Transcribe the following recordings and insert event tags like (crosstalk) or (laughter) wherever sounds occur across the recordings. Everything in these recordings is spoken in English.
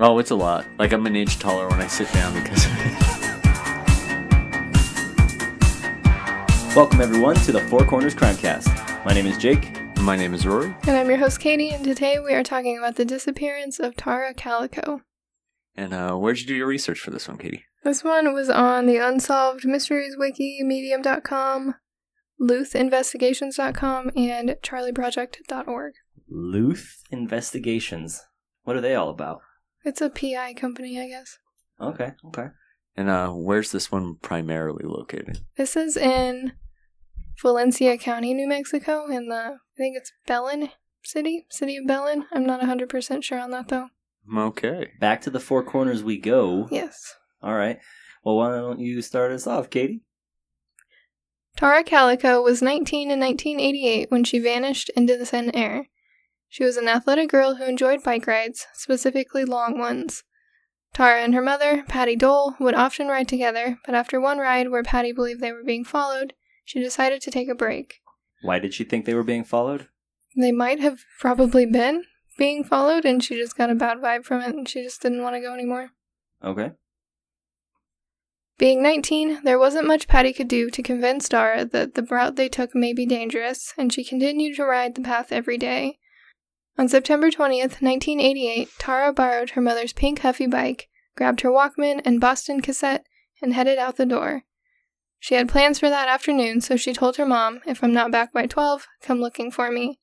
Oh, it's a lot. Like I'm an inch taller when I sit down because of it. Welcome everyone to the Four Corners Crimecast. My name is Jake. My name is Rory, And I'm your host, Katie, and today we are talking about the disappearance of Tara Calico. and uh, where'd you do your research for this one, Katie? This one was on the Unsolved Mysteries Wiki, Medium.com, LuthInvestigations.com, and CharlieProject.org. Luth Investigations. What are they all about? It's a PI company, I guess. Okay, okay. And uh, where's this one primarily located? This is in Valencia County, New Mexico, in the, I think it's Belen City, City of Belen. I'm not 100% sure on that though. Okay. Back to the Four Corners we go. Yes. All right. Well, why don't you start us off, Katie? Tara Calico was 19 in 1988 when she vanished into the thin air. She was an athletic girl who enjoyed bike rides, specifically long ones. Tara and her mother, Patty Dole, would often ride together, but after one ride where Patty believed they were being followed, she decided to take a break. Why did she think they were being followed? They might have probably been being followed, and she just got a bad vibe from it, and she just didn't want to go anymore. Okay. Being 19, there wasn't much Patty could do to convince Tara that the route they took may be dangerous, and she continued to ride the path every day. On September 20th, 1988, Tara borrowed her mother's pink Huffy bike, grabbed her Walkman and Boston cassette, and headed out the door. She had plans for that afternoon, so she told her mom, If I'm not back by 12, come looking for me.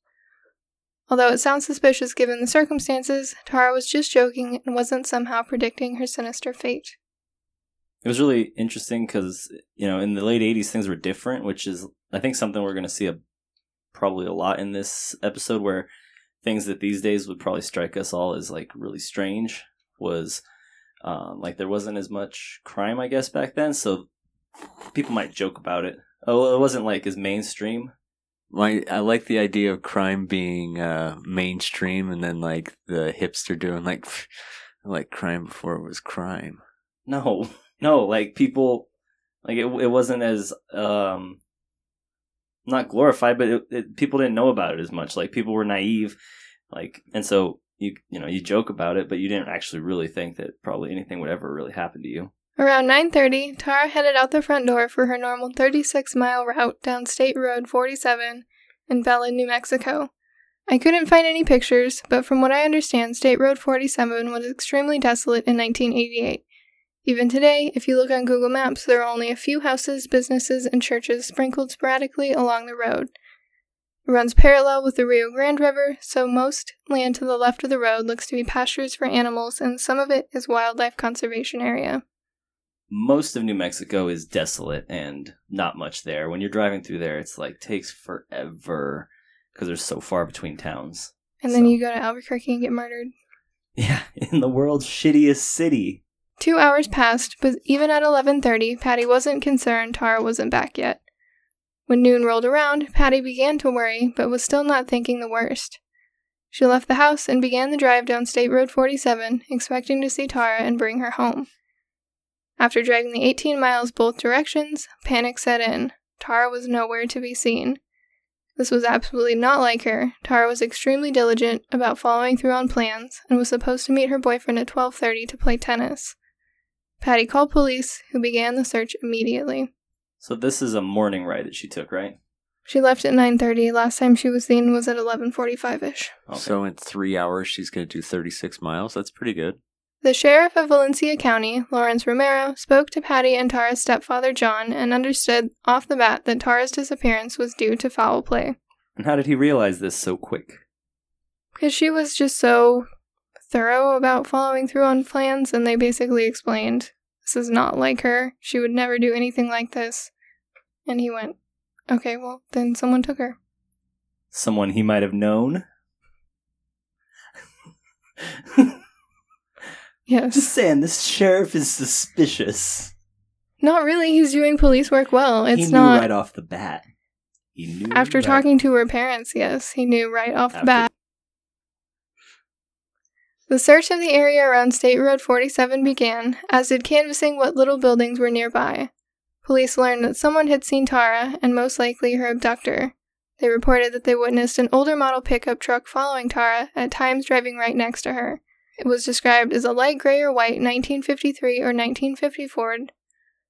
Although it sounds suspicious given the circumstances, Tara was just joking and wasn't somehow predicting her sinister fate. It was really interesting because, you know, in the late 80s, things were different, which is, I think, something we're going to see a, probably a lot in this episode where things that these days would probably strike us all as like really strange was um, like there wasn't as much crime, I guess, back then. So people might joke about it. Oh, it wasn't like as mainstream. My, I like the idea of crime being uh, mainstream, and then like the hipster doing like (laughs) like crime before it was crime. No, (laughs) no, like people, like it, it wasn't as um, not glorified, but it, it, people didn't know about it as much. Like people were naive, like, and so you you know you joke about it, but you didn't actually really think that probably anything would ever really happen to you. Around 9:30, Tara headed out the front door for her normal 36-mile route down State Road 47 in Belen, New Mexico. I couldn't find any pictures, but from what I understand, State Road 47 was extremely desolate in 1988. Even today, if you look on Google Maps, there are only a few houses, businesses, and churches sprinkled sporadically along the road. It runs parallel with the Rio Grande River, so most land to the left of the road looks to be pastures for animals, and some of it is wildlife conservation area. Most of New Mexico is desolate and not much there. When you're driving through there, it's like takes forever because there's so far between towns. And then So- you go to Albuquerque and get murdered. Yeah, (laughs) in the world's shittiest city. Two hours passed, but even at 11:30, Patty wasn't concerned Tara wasn't back yet. When noon rolled around, Patty began to worry, but was still not thinking the worst. She left the house and began the drive down State Road 47, expecting to see Tara and bring her home. After driving the 18 miles both directions, panic set in. Tara was nowhere to be seen. This was absolutely not like her. Tara was extremely diligent about following through on plans and was supposed to meet her boyfriend at 12:30 to play tennis. Patty called police, who began the search immediately. So this is a morning ride that she took, right? She left at 9:30. Last time she was seen was at 11:45ish. Okay. So in three hours, she's gonna do thirty six miles. That's pretty good. The sheriff of Valencia County, Lawrence Romero, spoke to Patty and Tara's stepfather John and understood off the bat that Tara's disappearance was due to foul play. And how did he realize this so quick? Because she was just so thorough about following through on plans, and they basically explained this is not like her. She would never do anything like this. And he went, okay, well, then someone took her. Someone he might have known? Yes. Just saying, this sheriff is suspicious. Not really. He's doing police work well. It's he knew not. right off the bat. He knew After right- talking to her parents, yes, he knew right off the bat. The search of the area around State Road 47 began, as did canvassing what little buildings were nearby. Police learned that someone had seen Tara, and most likely her abductor. They reported that they witnessed an older model pickup truck following Tara, at times driving right next to her. it was described as a light gray or white 1953 or 1954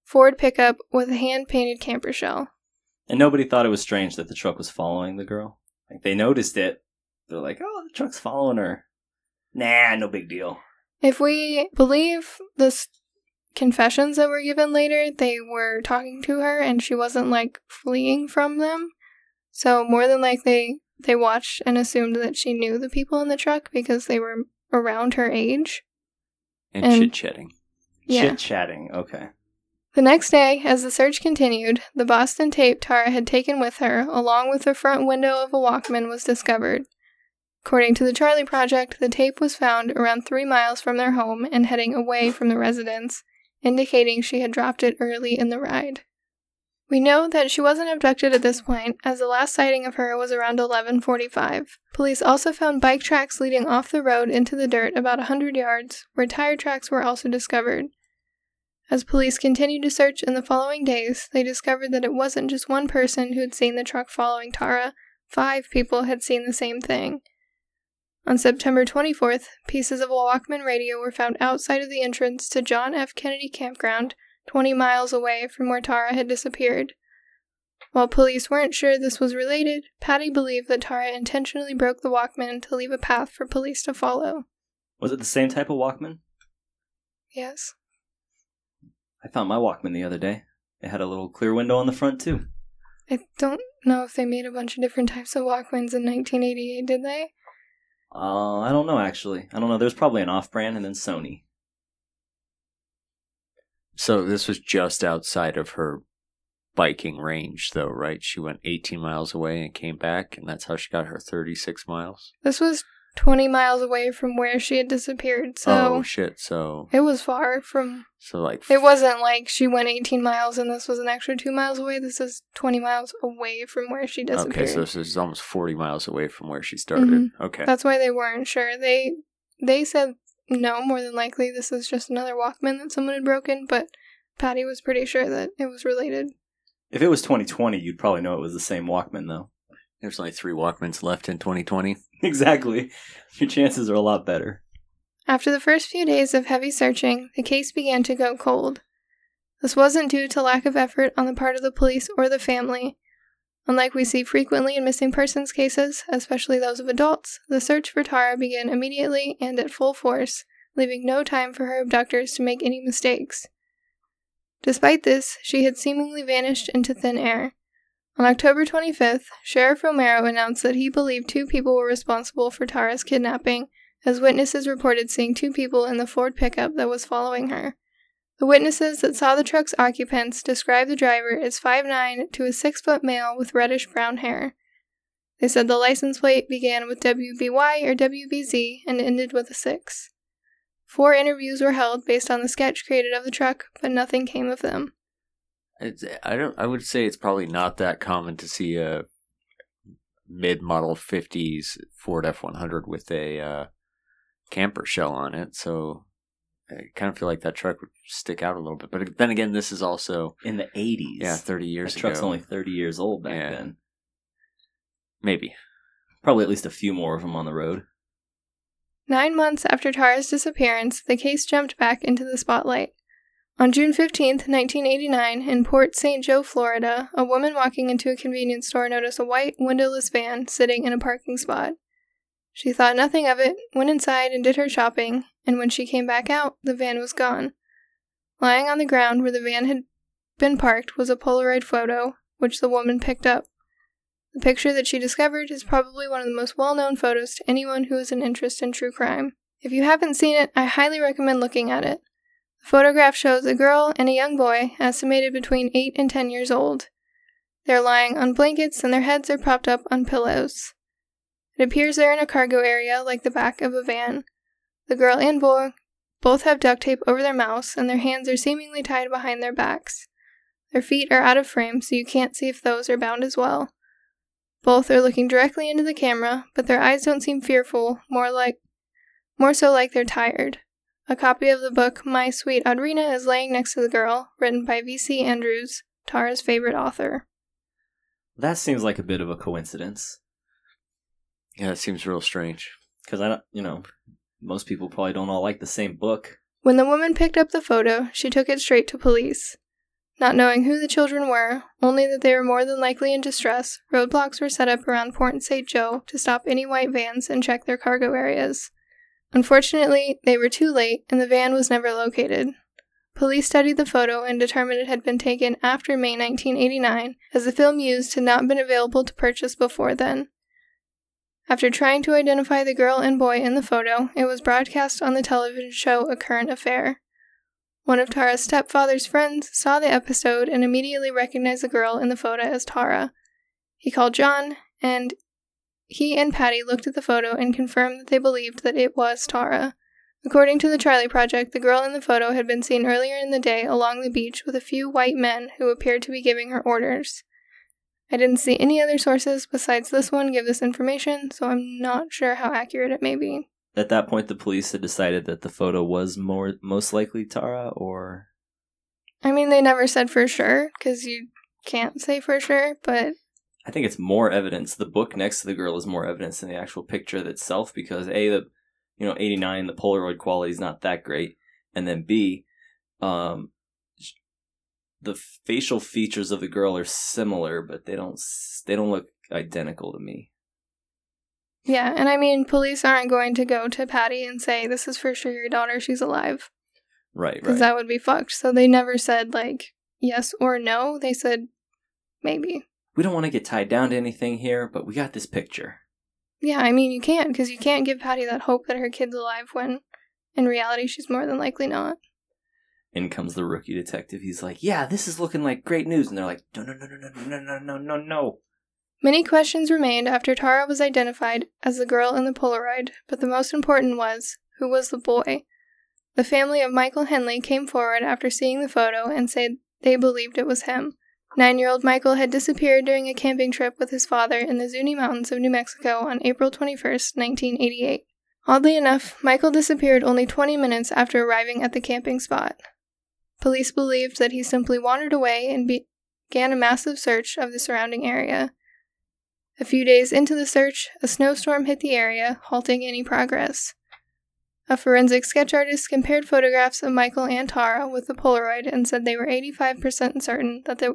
Ford pickup with a hand painted camper shell. And nobody thought it was strange that the truck was following the girl. Like they noticed it. They're like, "Oh, the truck's following her." Nah, no big deal. If we believe the confessions that were given later, they were talking to her and she wasn't like fleeing from them. So more than likely they watched and assumed that she knew the people in the truck because they were around her age. And, And- chit chatting. Yeah. Chit chatting. Okay. The next day, as the search continued, the Boston tape Tara had taken with her, along with the front window of a Walkman, was discovered. According to the Charlie Project, the tape was found around three miles from their home and heading away from the residence, indicating she had dropped it early in the ride. We know that she wasn't abducted at this point, as the last sighting of her was around 11:45. Police also found bike tracks leading off the road into the dirt about a 100 yards, where tire tracks were also discovered. As police continued to search in the following days, they discovered that it wasn't just one person who had seen the truck following Tara, five people had seen the same thing. On September 24th, pieces of a Walkman radio were found outside of the entrance to John F. Kennedy Campground, 20 miles away from where Tara had disappeared. While police weren't sure this was related, Patty believed that Tara intentionally broke the Walkman to leave a path for police to follow. Was it the same type of Walkman? Yes. I found my Walkman the other day. It had a little clear window on the front too. I don't know if they made a bunch of different types of Walkmans in 1988, did they? Uh, I don't know actually. I don't know. There's probably an off-brand and then Sony. So this was just outside of her biking range, though, right? She went 18 miles away and came back, and that's how she got her 36 miles. This was 20 miles away from where she had disappeared, so oh shit! So, it was far from. so like, It wasn't like she went 18 miles and this was an extra 2 miles away. This is 20 miles away from where she disappeared. okay. So this is almost 40 miles away from where she started. Mhm. Okay. That's why they weren't sure. They they said no, more than likely this is just another Walkman that someone had broken, but Patty was pretty sure that it was related. If it was 2020, you'd probably know it was the same Walkman though. There's only three Walkmans left in 2020. (laughs) Exactly. Your chances are a lot better. After the first few days of heavy searching, the case began to go cold. This wasn't due to lack of effort on the part of the police or the family. Unlike we see frequently in missing persons cases, especially those of adults, the search for Tara began immediately and at full force, leaving no time for her abductors to make any mistakes. Despite this, she had seemingly vanished into thin air. On October 25th, Sheriff Romero announced that he believed two people were responsible for Tara's kidnapping as witnesses reported seeing two people in the Ford pickup that was following her. The witnesses that saw the truck's occupants described the driver as 5'9 to a 6 foot male with reddish brown hair. They said the license plate began with WBY or WBZ and ended with a 6. Four interviews were held based on the sketch created of the truck, but nothing came of them. It's, I don't. I would say it's probably not that common to see a mid-model '50s Ford F100 with a uh, camper shell on it. So I kind of feel like that truck would stick out a little bit. But then again, this is also In the 80s. yeah, 30 years That truck's ago. only 30 years old back Yeah. then. Maybe. Probably at least a few more of them on the road. Nine months after Tara's disappearance, the case jumped back into the spotlight. On June 15th, 1989, in Port St. Joe, Florida, a woman walking into a convenience store noticed a white, windowless van sitting in a parking spot. She thought nothing of it, went inside and did her shopping, and when she came back out, the van was gone. Lying on the ground where the van had been parked was a Polaroid photo, which the woman picked up. The picture that she discovered is probably one of the most well known photos to anyone who has an interest in true crime. If you haven't seen it, I highly recommend looking at it. The photograph shows a girl and a young boy, estimated between 8 and 10 years old. They're lying on blankets and their heads are propped up on pillows. It appears they're in a cargo area like the back of a van. The girl and boy both have duct tape over their mouths and their hands are seemingly tied behind their backs. Their feet are out of frame, so you can't see if those are bound as well. Both are looking directly into the camera, but their eyes don't seem fearful, more like more so like they're tired. A copy of the book My Sweet Audrina is laying next to the girl, written by V.C. Andrews, Tara's favorite author. That seems like a bit of a coincidence. Yeah, it seems real strange. Because I don't, you know, most people probably don't all like the same book. When the woman picked up the photo, she took it straight to police. Not knowing who the children were, only that they were more than likely in distress, roadblocks were set up around Port St. Joe to stop any white vans and check their cargo areas. Unfortunately, they were too late and the van was never located. Police studied the photo and determined it had been taken after May 1989, as the film used had not been available to purchase before then. After trying to identify the girl and boy in the photo, it was broadcast on the television show A Current Affair. One of Tara's stepfather's friends saw the episode and immediately recognized the girl in the photo as Tara. He called John, and he and Patty looked at the photo and confirmed that they believed that it was Tara. According to the Charlie Project, the girl in the photo had been seen earlier in the day along the beach with a few white men who appeared to be giving her orders. I didn't see any other sources besides this one give this information, so I'm not sure how accurate it may be. At that point, the police had decided that the photo was more most likely Tara, or I mean, they never said for sure, because you can't say for sure, but I think it's more evidence. The book next to the girl is more evidence than the actual picture itself because a the you know eighty nine the Polaroid quality is not that great, and then b um the facial features of the girl are similar, but they don't they don't look identical to me. yeah, and I mean, police aren't going to go to Patty and say, This is for sure your daughter, she's alive, Right, right. because that would be fucked. So they never said, like, yes or no, they said maybe. We don't want to get tied down to anything here, but we got this picture. Yeah, I mean, you can't, because you can't give Patty that hope that her kid's alive when in reality she's more than likely not. In comes the rookie detective. He's like, "Yeah, this is looking like great news," and they're like, "No, no, no, no, no, no, no, no, no, no." Many questions remained after Tara was identified as the girl in the Polaroid, but the most important was who was the boy? The family of Michael Henley came forward after seeing the photo and said they believed it was him. Nine year old Michael had disappeared during a camping trip with his father in the Zuni Mountains of New Mexico on April 21, 1988. Oddly enough, Michael disappeared only 20 minutes after arriving at the camping spot. Police believed that he simply wandered away and be- began a massive search of the surrounding area. A few days into the search, a snowstorm hit the area, halting any progress. A forensic sketch artist compared photographs of Michael and Tara with the Polaroid and said they were 85% certain that they,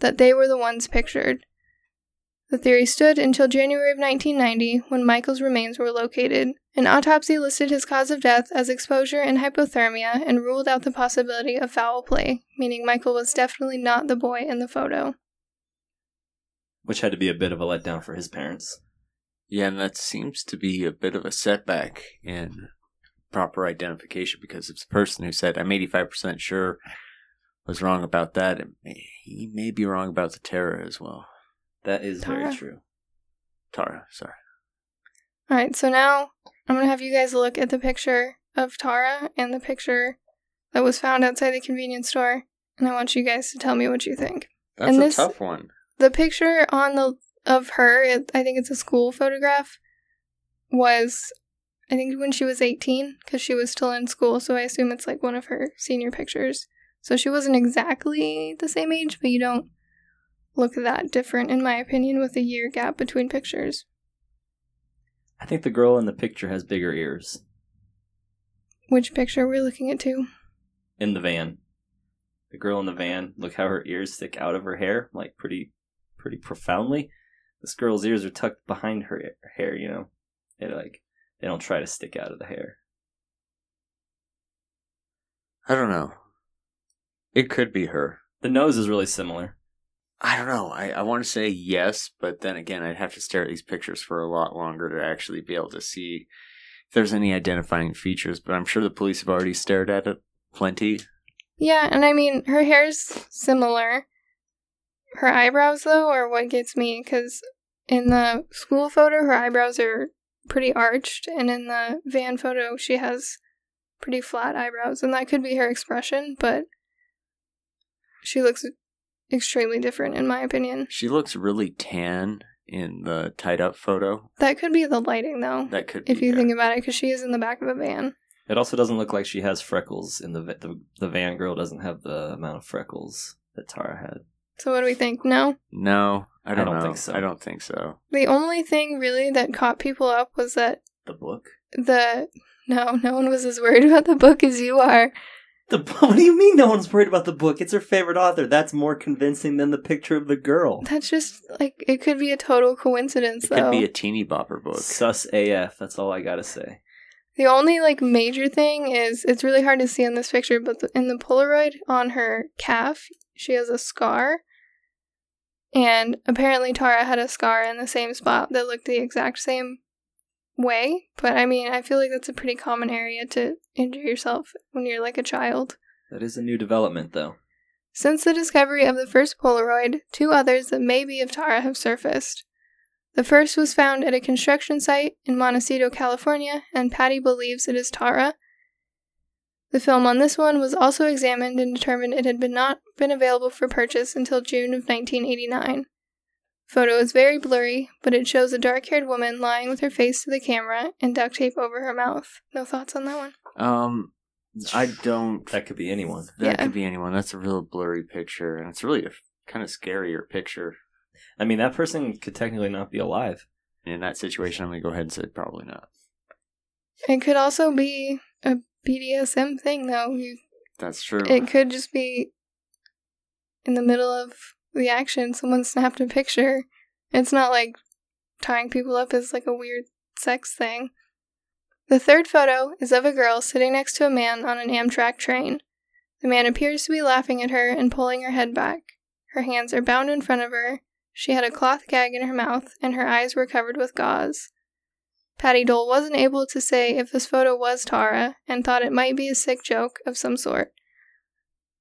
that they were the ones pictured. The theory stood until January of 1990 when Michael's remains were located. An autopsy listed his cause of death as exposure and hypothermia and ruled out the possibility of foul play, meaning Michael was definitely not the boy in the photo. Which had to be a bit of a letdown for his parents. Yeah, and that seems to be a bit of a setback in proper identification because it's the person who said, I'm 85% sure, was wrong about that, may, he may be wrong about the Terra as well. That is Tara. very true. Tara, sorry. Alright, so now I'm gonna have you guys look at the picture of Tara and the picture that was found outside the convenience store, and I want you guys to tell me what you think. That's And a this- tough one. The picture on the of her, it, I think it's a school photograph, was I think when she was 18 because she was still in school, so I assume it's like one of her senior pictures. So she wasn't exactly the same age, but you don't look that different in my opinion with a year gap between pictures. I think the girl in the picture has bigger ears Which picture are we're looking at too? in the van. The girl in the van, look how her ears stick out of her hair, like pretty, pretty profoundly. This girl's ears are tucked behind her her hair. You know, they like they don't try to stick out of the hair. I don't know. It could be her. The nose is really similar. I don't know. I, I want to say yes, but then again, I'd have to stare at these pictures for a lot longer to actually be able to see if there's any identifying features. But I'm sure the police have already stared at it plenty. Yeah, and I mean, her hair's similar. Her eyebrows, though, are what gets me, because in the school photo, her eyebrows are pretty arched, and in the van photo, she has pretty flat eyebrows, and that could be her expression, but she looks extremely different, in my opinion. She looks really tan in the tied up photo. That could be the lighting, though, That could if be you her. think about it, because she is in the back of a van. It also doesn't look like she has freckles in the the, the van girl doesn't have the amount of freckles that Tara had. So, what do we think? No? No, I don't, don't know. think so. I don't think so. The only thing really that caught people up was that The book. the no, no one was as worried (laughs) about the book as you are. The (laughs) what do you mean? No one's worried about the book. It's her favorite author. That's more convincing than the picture of the girl. That's just like it could be a total coincidence It though. could be a teeny bopper book. Sus AF. That's all I gotta say. The only like major thing is it's really hard to see in this picture, but the, in the Polaroid on her calf, she has a scar. And apparently Tara had a scar in the same spot that looked the exact same way. But I mean, I feel like that's a pretty common area to injure yourself when you're like a child. That is a new development, though. Since the discovery of the first Polaroid, two others that may be of Tara have surfaced. The first was found at a construction site in Montecito, California, and Patty believes it is Tara. The film on this one was also examined and determined it had been not been available for purchase until June of 1989. Photo is very blurry, but it shows a dark-haired woman lying with her face to the camera and duct tape over her mouth. No thoughts on that one? Um, I don't. That could be anyone. That Yeah. could be anyone. That's a real blurry picture, and it's really a kind of scarier picture. I mean, that person could technically not be alive. In that situation, I'm gonna go ahead and say probably not. It could also be a BDSM thing, though. You That's true. It could just be in the middle of the action, someone snapped a picture. It's not like tying people up is like a weird sex thing. The third photo is of a girl sitting next to a man on an Amtrak train. The man appears to be laughing at her and pulling her head back. Her hands are bound in front of her. She had a cloth gag in her mouth, and her eyes were covered with gauze. Patty Dole wasn't able to say if this photo was Tara and thought it might be a sick joke of some sort.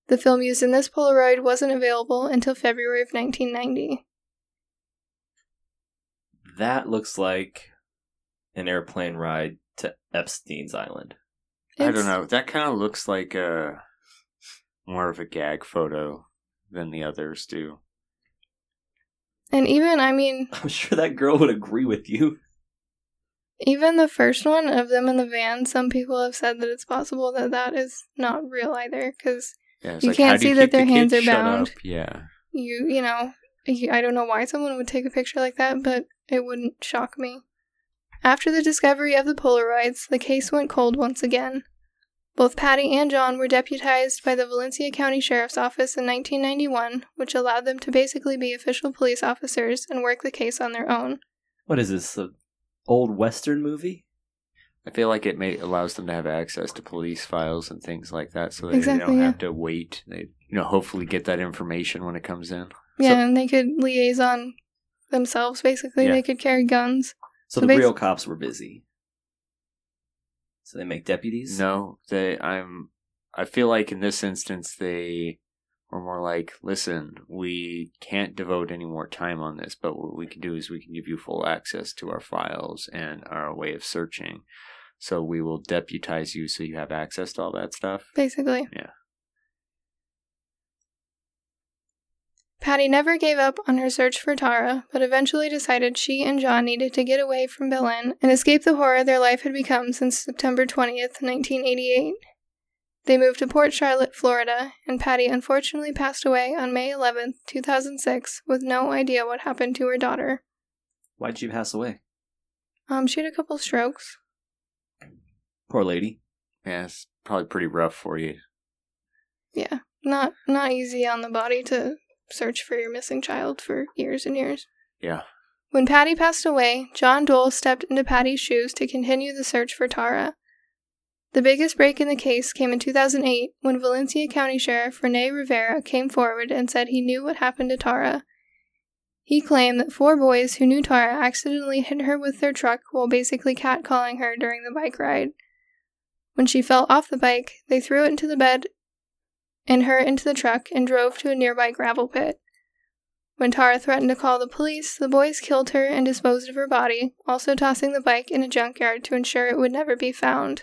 The film used in this Polaroid wasn't available until February of 1990. That looks like an airplane ride to Epstein's Island. I don't know. That kind of looks like a more of a gag photo than the others do. And even, I mean, (laughs) I'm sure that girl would agree with you. even the first one of them in the van, some people have said that it's possible that that is not real either, because Yeah, You like, can't how do you see that keep the their hands are bound. up? Yeah. you, you know, I don't know why someone would take a picture like that, but it wouldn't shock me. After the discovery of the Polaroids, the case went cold once again. Both Patty and John were deputized by the Valencia County Sheriff's Office in 1991, which allowed them to basically be official police officers and work the case on their own. What is this? An old Western movie? I feel like it may allows them to have access to police files and things like that, so that they Exactly, don't yeah. have to wait. They, you know, hopefully get that information when it comes in. Yeah, So- and they could liaison themselves, basically. Yeah. They could carry guns. So, So the basi- real cops were busy. So they make deputies? No, they. I'm. I feel like in this instance they were more like, listen, we can't devote any more time on this, but what we can do is we can give you full access to our files and our way of searching. So we will deputize you so you have access to all that stuff. Basically. Yeah. Patty never gave up on her search for Tara, but eventually decided she and John needed to get away from Belen and escape the horror their life had become since September 20th, 1988. They moved to Port Charlotte, Florida, and Patty unfortunately passed away on May 11th, 2006, with no idea what happened to her daughter. Why'd she pass away? Um, she had a couple strokes. Poor lady. Yeah, it's probably pretty rough for you. Yeah, not not easy on the body to search for your missing child for years and years. Yeah. When Patty passed away, John Dole stepped into Patty's shoes to continue the search for Tara. The biggest break in the case came in 2008 when Valencia County Sheriff Rene Rivera came forward and said he knew what happened to Tara. He claimed that four boys who knew Tara accidentally hit her with their truck while basically catcalling her during the bike ride. When she fell off the bike, they threw it into the bed and her into the truck and drove to a nearby gravel pit. When Tara threatened to call the police, the boys killed her and disposed of her body, also tossing the bike in a junkyard to ensure it would never be found.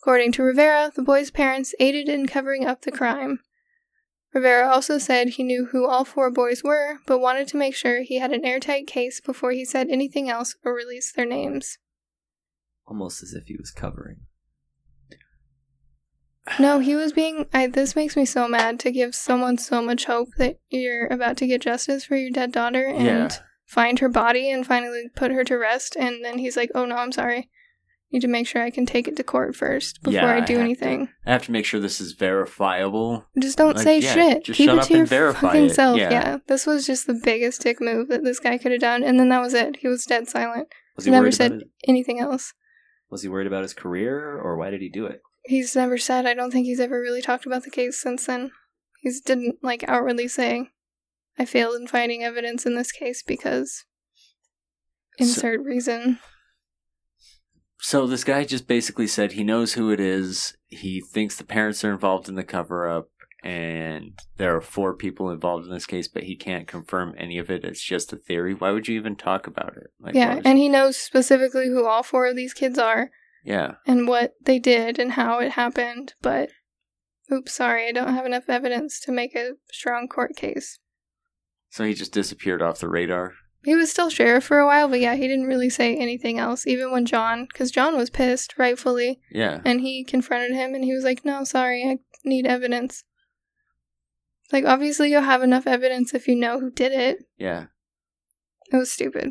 According to Rivera, the boys' parents aided in covering up the crime. Rivera also said he knew who all four boys were, but wanted to make sure he had an airtight case before he said anything else or released their names. Almost as if he was covering. No, he was being. I, this makes me so mad to give someone so much hope that you're about to get justice for your dead daughter and Yeah. find her body and finally put her to rest. And then he's like, oh no, I'm sorry. need to make sure I can take it to court first before Yeah, I do to- anything. I have to make sure this is verifiable. Just don't Like, say yeah, shit. just Keep shut it up to your and verify fucking it. self. Yeah. Yeah. This was just the biggest dick move that this guy could have done, and then that was it. He was dead silent. Was he Never said anything else. Was he worried about his career, or why did he do it? He's never said. I don't think he's ever really talked about the case since then. He's didn't like outwardly say, "I failed in finding evidence in this case because." So- Insert reason. So this guy just basically said he knows who it is. He thinks the parents are involved in the cover up, and there are four people involved in this case, but he can't confirm any of it. It's just a theory. Why would you even talk about it? Like, yeah, and he knows specifically who all four of these kids are yeah. and what they did and how it happened, but oops, sorry, I don't have enough evidence to make a strong court case. So he just disappeared off the radar. He was still sheriff for a while, but yeah, he didn't really say anything else, even when John, because John was pissed, rightfully, Yeah. and he confronted him and he was like, no, sorry, I need evidence. Like, obviously, you'll have enough evidence if you know who did it. Yeah. It was stupid.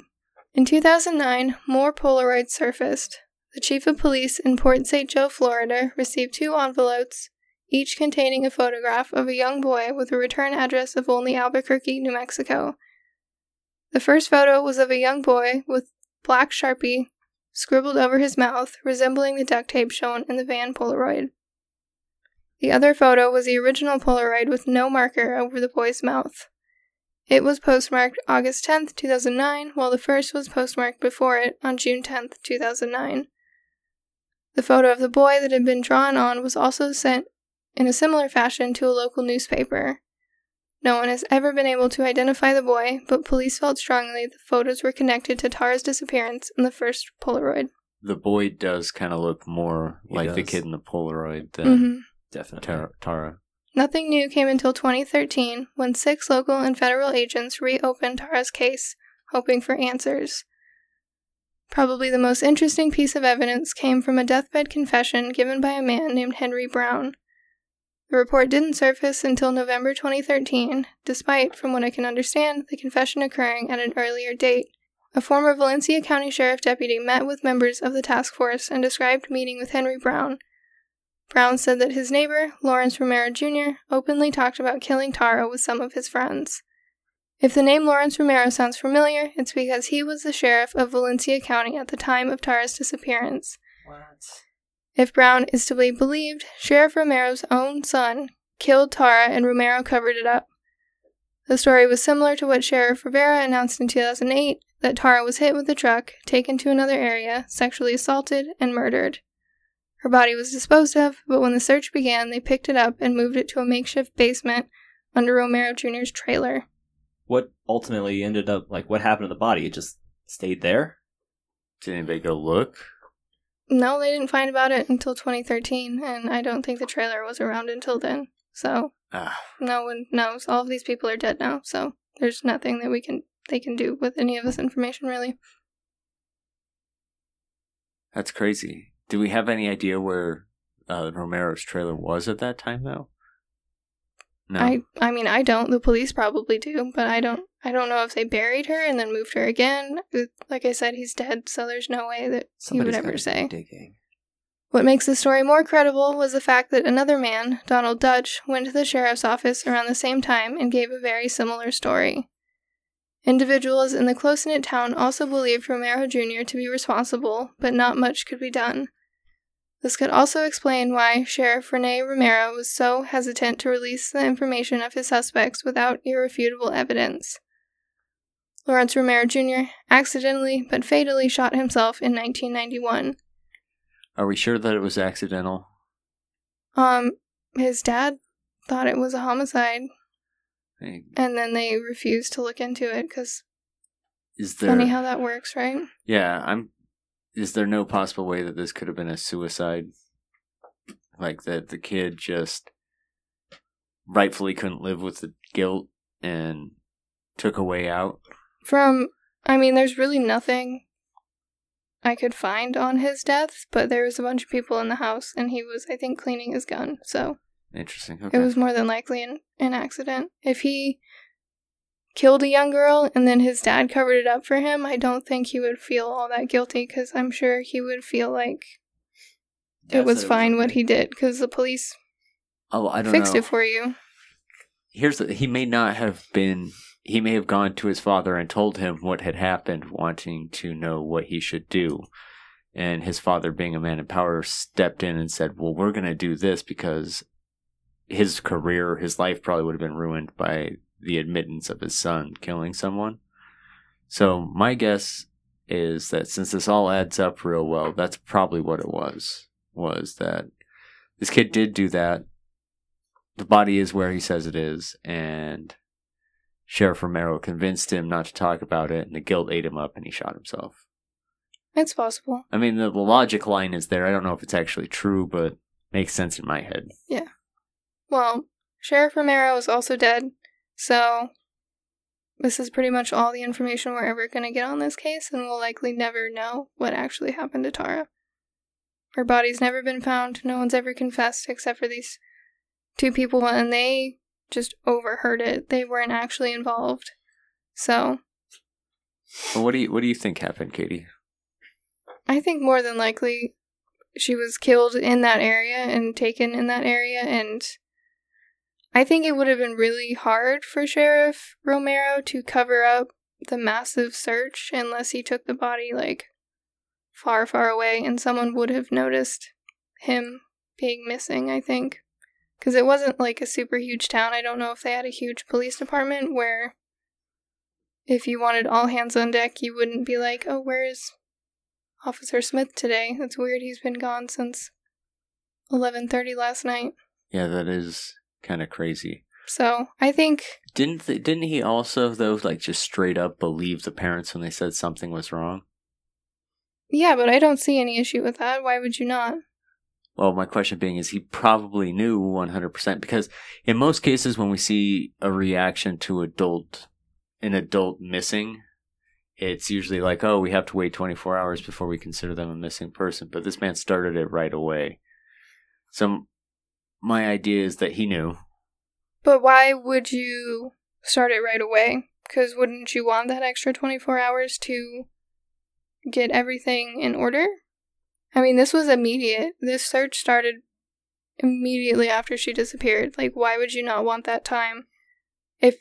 In 2009, more Polaroids surfaced. The chief of police in Port St. Joe, Florida, received two envelopes, each containing a photograph of a young boy with a return address of only Albuquerque, New Mexico. The first photo was of a young boy with black sharpie scribbled over his mouth, resembling the duct tape shown in the van Polaroid. The other photo was the original Polaroid with no marker over the boy's mouth. It was postmarked August 10, 2009, while the first was postmarked before it on June 10, 2009. The photo of the boy that had been drawn on was also sent in a similar fashion to a local newspaper. No one has ever been able to identify the boy, but police felt strongly the photos were connected to Tara's disappearance in the first Polaroid. The boy does kind of look more He like the kid in the Polaroid than hmm Definitely. Tara. Tara. Nothing new came until 2013 when six local and federal agents reopened Tara's case, hoping for answers. Probably the most interesting piece of evidence came from a deathbed confession given by a man named Henry Brown. The report didn't surface until November 2013, despite, from what I can understand, the confession occurring at an earlier date. A former Valencia County Sheriff deputy met with members of the task force and described meeting with Henry Brown, Brown said that his neighbor, Lawrence Romero Jr., openly talked about killing Tara with some of his friends. If the name Lawrence Romero sounds familiar, it's because he was the sheriff of Valencia County at the time of Tara's disappearance. What? If Brown is to be believed, Sheriff Romero's own son killed Tara and Romero covered it up. The story was similar to what Sheriff Rivera announced in 2008 that Tara was hit with a truck, taken to another area, sexually assaulted, and murdered. Her body was disposed of, but when the search began, they picked it up and moved it to a makeshift basement under Romero Jr.'s trailer. What ultimately ended up like? What happened to the body? It just stayed there. Did anybody go look? No, they didn't find about it until 2013, and I don't think the trailer was around until then. So Ah, no one knows. All of these people are dead now, so there's nothing that we can they can do with any of this information really. that's crazy. Do we have any idea where uh, Romero's trailer was at that time, though? No. I I mean I don't. The police probably do, but I don't. I don't know if they buried her and then moved her again. Like I said, he's dead, so there's no way that he would ever say. digging. What makes the story more credible was the fact that another man, Donald Dutch, went to the sheriff's office around the same time and gave a very similar story. Individuals in the close knit town also believed Romero Jr. to be responsible, but not much could be done. This could also explain why Sheriff Rene Romero was so hesitant to release the information of his suspects without irrefutable evidence. Lawrence Romero Jr. accidentally but fatally shot himself in 1991. Are we sure that it was accidental? Um, his dad thought it was a homicide, Hey, and then they refused to look into it because Is there? funny how that works, right? Yeah, I'm. Is there no possible way that this could have been a suicide? Like that the kid just rightfully couldn't live with the guilt and took a way out. From, I mean, there's really nothing I could find on his death, but there was a bunch of people in the house, and he was, I think, cleaning his gun, so Interesting. it was more than likely an, an accident. If he killed a young girl and then his dad covered it up for him, I don't think he would feel all that guilty because I'm sure he would feel like Dad it was fine what okay. he did because the police Oh, I don't fixed know. it for you. Here's the, he may not have been. He may have gone to his father and told him what had happened, wanting to know what he should do. And his father, being a man in power, stepped in and said, "Well, we're going to do this because his career, his life, probably would have been ruined by the admittance of his son killing someone." So my guess is that since this all adds up real well, that's probably what it was. Was that this kid did do that? the body is where he says it is, and Sheriff Romero convinced him not to talk about it, and the guilt ate him up, and he shot himself. It's possible. I mean, the, the logic line is there. I don't know if it's actually true, but makes sense in my head. Yeah. Well, Sheriff Romero is also dead, so this is pretty much all the information we're ever going to get on this case, and we'll likely never know what actually happened to Tara. Her body's never been found, no one's ever confessed except for these two people, and they just overheard it. They weren't actually involved. So, Well, what do you what do you think happened, Katie? I think more than likely she was killed in that area and taken in that area and I think it would have been really hard for Sheriff Romero to cover up the massive search unless he took the body like far far away and someone would have noticed him being missing, I think. Cuz it wasn't like a super huge town. I don't know if they had a huge police department where if you wanted all hands on deck, you wouldn't be like, "Oh, where's Officer Smith today. That's weird. He's been gone since 11:30 last night. Yeah, that is kind of crazy. So, I think Didn't th- didn't he also though like just straight up believe the parents when they said something was wrong? yeah, but I don't see any issue with that. Why would you not? Well, my question being is he probably knew 100% because in most cases when we see a reaction to adult an adult missing, it's usually like, "Oh, we have to wait 24 hours before we consider them a missing person." But this man started it right away. So my idea is that he knew. But why would you start it right away? Cuz wouldn't you want that extra 24 hours to get everything in order? I mean, this was immediate. This search started immediately after she disappeared. Like why would you not want that time if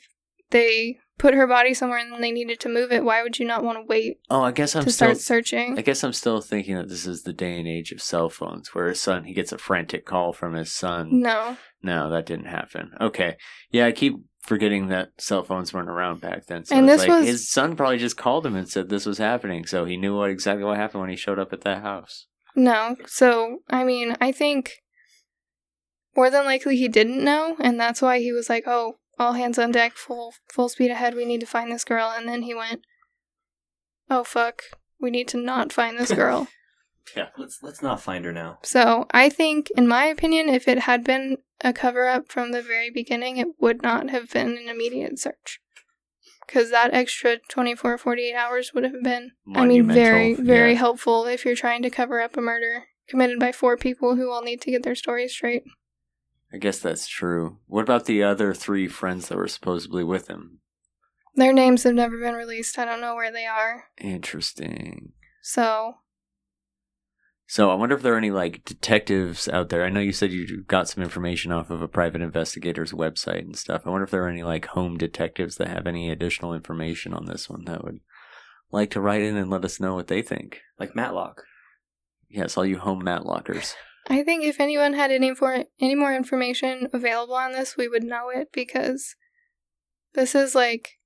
they put her body somewhere and then they needed to move it, why would you not want to wait Oh, I guess I'm to still start searching? I guess I'm still thinking that this is the day and age of cell phones where his son he gets a frantic call from his son. No. No, that didn't happen. Okay. Yeah, I keep forgetting that cell phones weren't around back then. So And this like was- his son probably just called him and said this was happening, so he knew what exactly what happened when he showed up at that house. No. So, I mean, I think more than likely he didn't know, and that's why he was like, "Oh, all hands on deck, full full speed ahead. We need to find this girl." And then he went, "Oh fuck, we need to not find this girl." (laughs) Yeah, let's let's not find her now. so, I think in my opinion, if it had been a cover up from the very beginning, it would not have been an immediate search. Cuz that extra 24 48 hours would have been I mean very very yeah. helpful if you're trying to cover up a murder committed by four people who all need to get their stories straight. I guess that's true. What about the other three friends that were supposedly with him? Their names have never been released. I don't know where they are. Interesting. So, So I wonder if there are any like detectives out there. I know you said you got some information off of a private investigator's website and stuff. I wonder if there are any like home detectives that have any additional information on this one that would like to write in and let us know what they think. Like Matlock. Yes, all you home matlockers. I think if anyone had any for any more information available on this, we would know it because this is like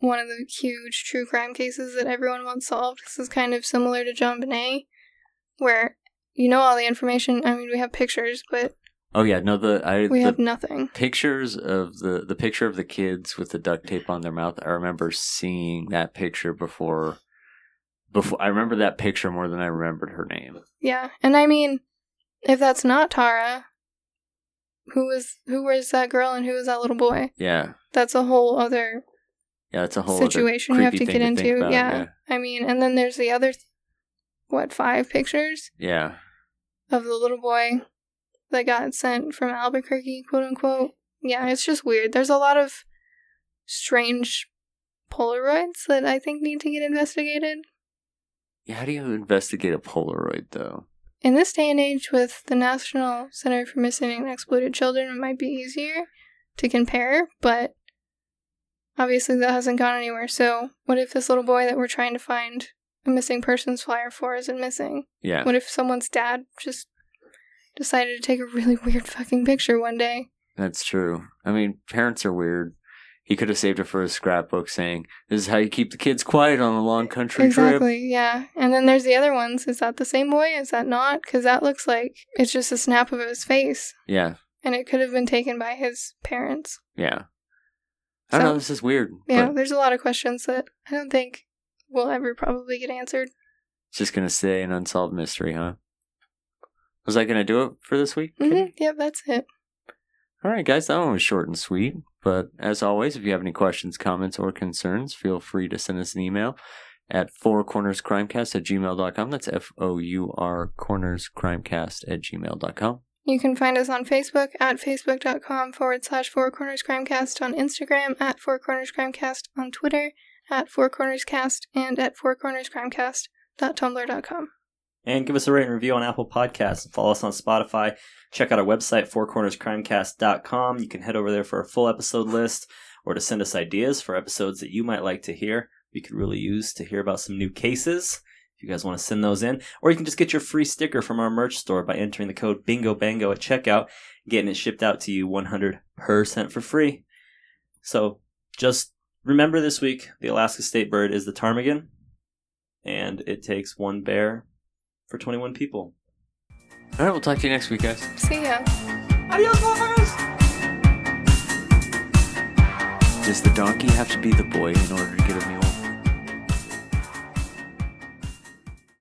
one of the huge true crime cases that everyone wants solved. This is kind of similar to JonBenét, where you know all the information. I mean, we have pictures, but Oh yeah, no the I we the have nothing. pictures of the the picture of the kids with the duct tape on their mouth. I remember seeing that picture before before I remember that picture more than I remembered her name. Yeah, and I mean, if that's not Tara, who was who was that girl and who was that little boy? Yeah. That's a whole other Yeah, it's a whole other situation you have to get into. about, yeah. I mean, and then there's the other, what, five pictures Yeah. of the little boy that got sent from Albuquerque, quote unquote. Yeah, it's just weird. There's a lot of strange Polaroids that I think need to get investigated. Yeah, how do you investigate a Polaroid though? In this day and age, with the National Center for Missing and Exploited Children, it might be easier to compare, but obviously that hasn't gone anywhere. So, what if this little boy that we're trying to find a missing persons flyer for isn't missing? Yeah. What if someone's dad just decided to take a really weird fucking picture one day? That's true. I mean, parents are weird. He could have saved it for his scrapbook saying, This is how you keep the kids quiet on a long country exactly, trip. Exactly, yeah. And then there's the other ones. Is that the same boy? Is that not? Because that looks like it's just a snap of his face. Yeah. And it could have been taken by his parents. Yeah. I don't So- know, this is weird. Yeah, there's a lot of questions that I don't think will ever probably get answered. it's just gonna stay an unsolved mystery, huh? Was that gonna do it for this week? hmm Yep, that's it. All right, guys, that one was short and sweet. But as always, if you have any questions, comments, or concerns, feel free to send us an email at fourcornerscrimecast at gmail.com. That's F O U R cornerscrimecast at gmail.com. You can find us on Facebook at facebook.com forward slash Four Corners Crimecast, on Instagram at Four Corners Crimecast, on Twitter at Four Corners Cast, and at Four Corners. And give us a rate and review on Apple Podcasts. Follow us on Spotify. Check out our website, fourcornerscrimecast.com. You can head over there for a full episode list or to send us ideas for episodes that you might like to hear. We could really use to hear about some new cases. If you guys want to send those in. Or you can just get your free sticker from our merch store by entering the code Bingo Bango at checkout, getting it shipped out to you 100% for free. So just remember this week the Alaska state bird is the ptarmigan, and it takes one bear for 21 people. All right, we'll talk to you next week, guys. See ya. Adios, motherfuckers! Does the donkey have to be the boy in order to get a meal?